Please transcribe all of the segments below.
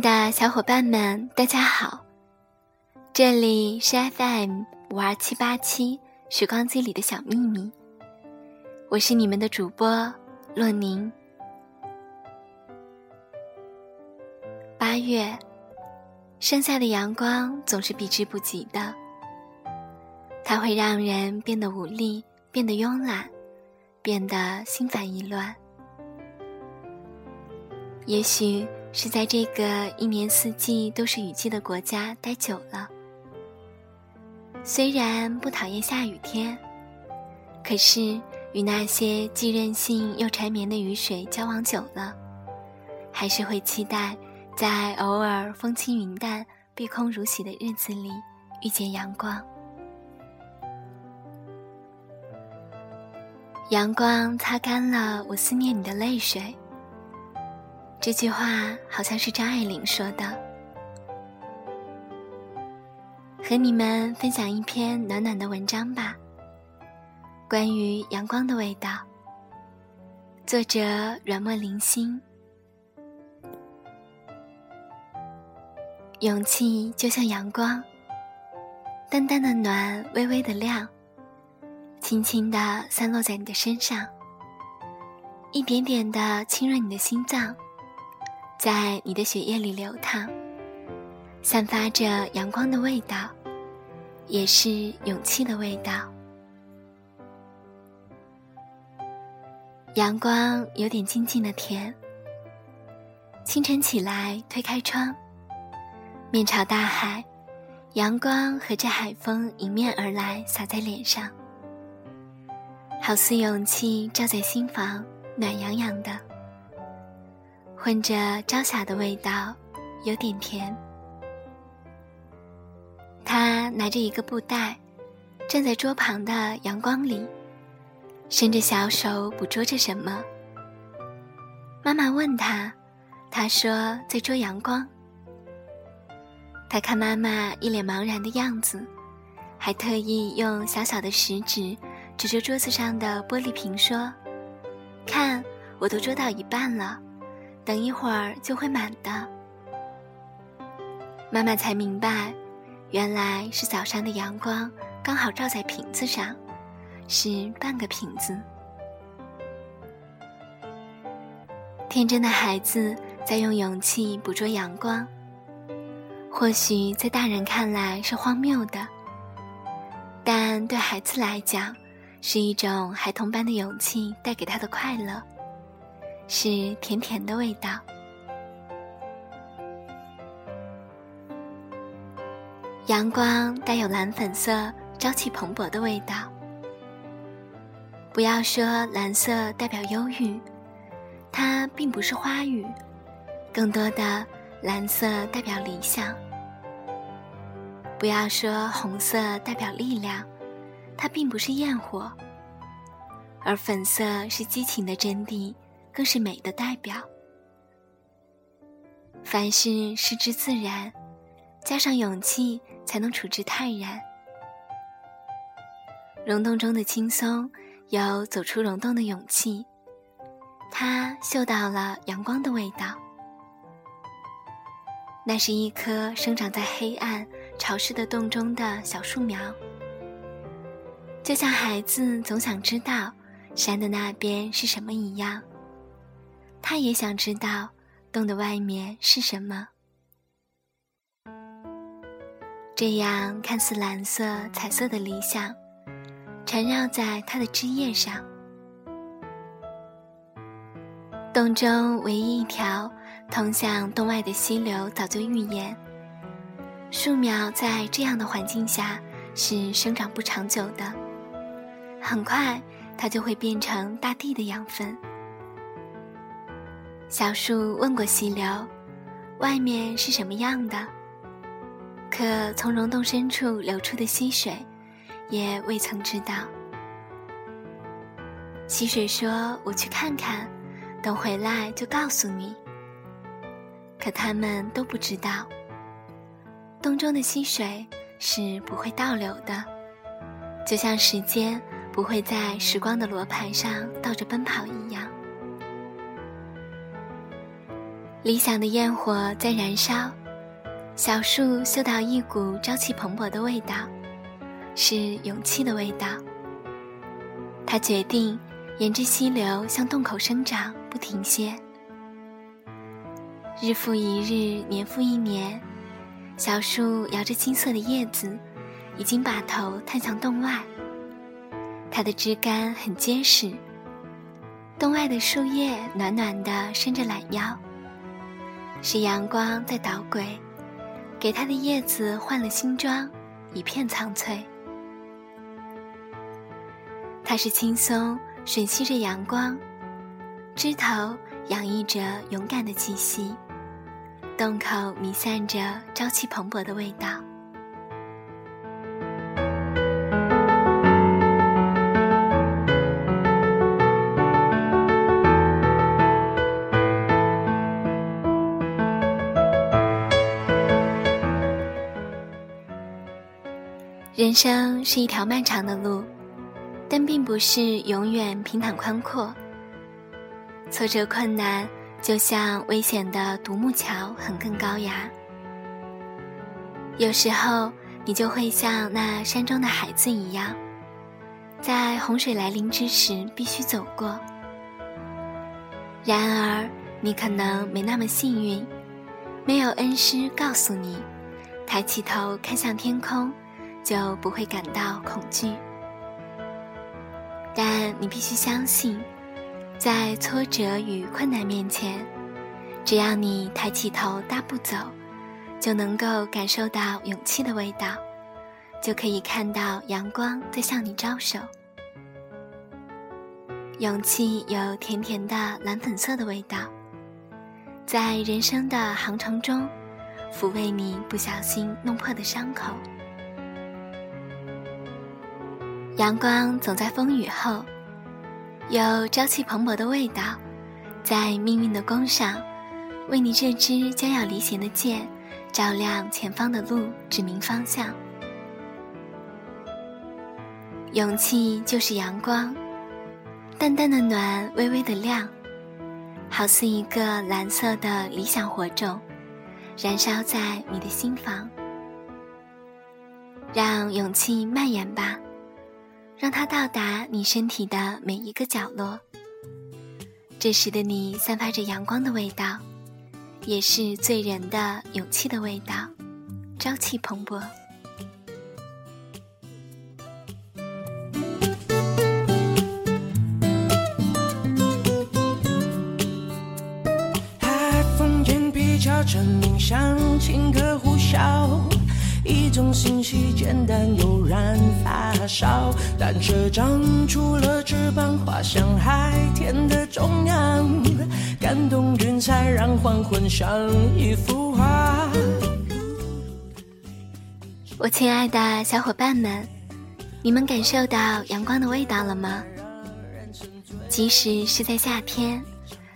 的小伙伴们，大家好，这里是 FM 五二七八七时光机里的小秘密，我是你们的主播洛宁。八月，盛夏的阳光总是避之不及的，它会让人变得无力，变得慵懒，变得心烦意乱。也许是在这个一年四季都是雨季的国家待久了，虽然不讨厌下雨天，可是与那些既任性又缠绵的雨水交往久了，还是会期待。在偶尔风轻云淡、碧空如洗的日子里，遇见阳光。阳光擦干了我思念你的泪水。这句话好像是张爱玲说的。和你们分享一篇暖暖的文章吧，关于阳光的味道。作者：软墨零星。勇气就像阳光，淡淡的暖，微微的亮，轻轻地散落在你的身上，一点点的浸润你的心脏，在你的血液里流淌，散发着阳光的味道，也是勇气的味道。阳光有点静静的甜，清晨起来推开窗。面朝大海，阳光和着海风迎面而来，洒在脸上，好似勇气照在心房，暖洋洋的，混着朝霞的味道，有点甜。他拿着一个布袋，站在桌旁的阳光里，伸着小手捕捉着什么。妈妈问他，他说在捉阳光。他看妈妈一脸茫然的样子，还特意用小小的食指指着桌子上的玻璃瓶说：“看，我都捉到一半了，等一会儿就会满的。”妈妈才明白，原来是早上的阳光刚好照在瓶子上，是半个瓶子。天真的孩子在用勇气捕捉阳光。或许在大人看来是荒谬的，但对孩子来讲，是一种孩童般的勇气带给他的快乐，是甜甜的味道。阳光带有蓝粉色、朝气蓬勃的味道。不要说蓝色代表忧郁，它并不是花语，更多的。蓝色代表理想，不要说红色代表力量，它并不是焰火；而粉色是激情的真谛，更是美的代表。凡事失之自然，加上勇气，才能处之泰然。溶洞中的轻松，有走出溶洞的勇气。他嗅到了阳光的味道。那是一棵生长在黑暗潮湿的洞中的小树苗，就像孩子总想知道山的那边是什么一样，他也想知道洞的外面是什么。这样看似蓝色、彩色的理想，缠绕在它的枝叶上。洞中唯一一条。通向洞外的溪流早就预言，树苗在这样的环境下是生长不长久的，很快它就会变成大地的养分。小树问过溪流，外面是什么样的？可从溶洞深处流出的溪水，也未曾知道。溪水说：“我去看看，等回来就告诉你。”可他们都不知道，洞中的溪水是不会倒流的，就像时间不会在时光的罗盘上倒着奔跑一样。理想的焰火在燃烧，小树嗅到一股朝气蓬勃的味道，是勇气的味道。他决定沿着溪流向洞口生长，不停歇。日复一日，年复一年，小树摇着金色的叶子，已经把头探向洞外。它的枝干很结实，洞外的树叶暖暖的，伸着懒腰。是阳光在捣鬼，给它的叶子换了新装，一片苍翠。它是青松吮吸着阳光，枝头洋溢着勇敢的气息，洞口弥散着朝气蓬勃的味道。人生是一条漫长的路，但并不是永远平坦宽阔。挫折困难就像危险的独木桥，横亘高崖。有时候你就会像那山中的孩子一样，在洪水来临之时必须走过。然而你可能没那么幸运，没有恩师告诉你，抬起头看向天空。就不会感到恐惧，但你必须相信，在挫折与困难面前，只要你抬起头大步走，就能够感受到勇气的味道，就可以看到阳光在向你招手。勇气有甜甜的蓝粉色的味道，在人生的航程中，抚慰你不小心弄破的伤口。阳光总在风雨后，有朝气蓬勃的味道，在命运的弓上，为你这支将要离弦的箭，照亮前方的路，指明方向。勇气就是阳光，淡淡的暖，微微的亮，好似一个蓝色的理想火种，燃烧在你的心房。让勇气蔓延吧。让它到达你身体的每一个角落。这时的你散发着阳光的味道，也是醉人的勇气的味道，朝气蓬勃。海风间比较着鸣，像情歌呼啸。一种信息简单又燃发烧，但却长出了翅膀，滑向海天的中央，感动云彩，让黄昏像一幅画。我亲爱的小伙伴们，你们感受到阳光的味道了吗？即使是在夏天，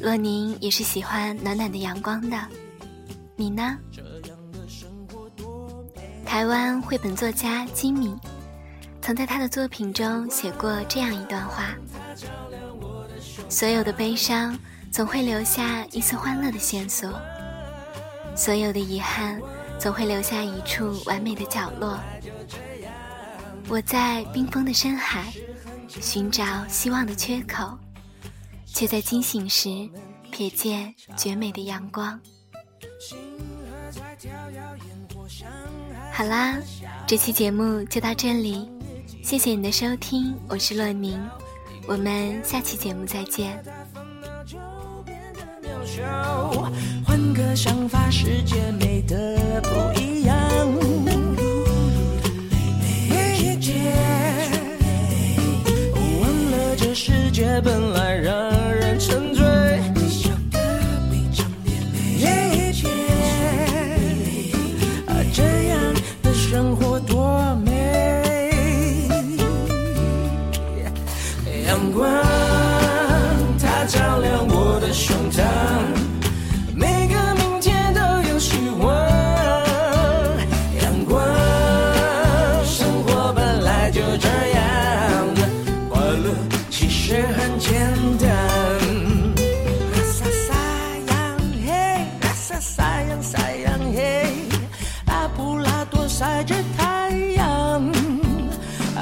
洛宁也是喜欢暖暖的阳光的。你呢？台湾绘本作家金敏曾在他的作品中写过这样一段话：所有的悲伤总会留下一丝欢乐的线索，所有的遗憾总会留下一处完美的角落。我在冰封的深海寻找希望的缺口，却在惊醒时瞥见绝美的阳光。好啦，这期节目就到这里，谢谢你的收听，我是洛宁，我们下期节目再见。换个想法，世界美得不一样。忘了，这世界本来让太阳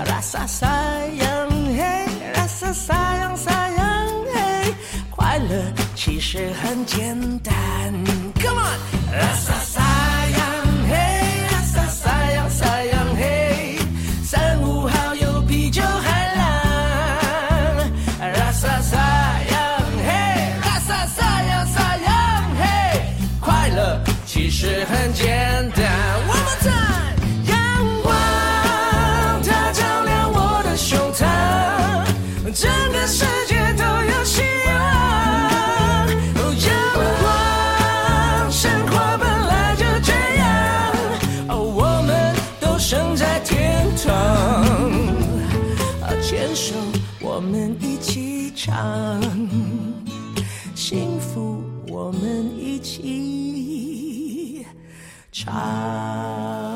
，rasa sayang hey，rasa sayang sayang hey，快乐其实很简单。Come on，rasa sayang hey，rasa sayang sayang hey，三五好友啤酒海浪，rasa sayang hey，rasa sayang sayang hey，快乐其实很简单。唱，幸福我们一起唱。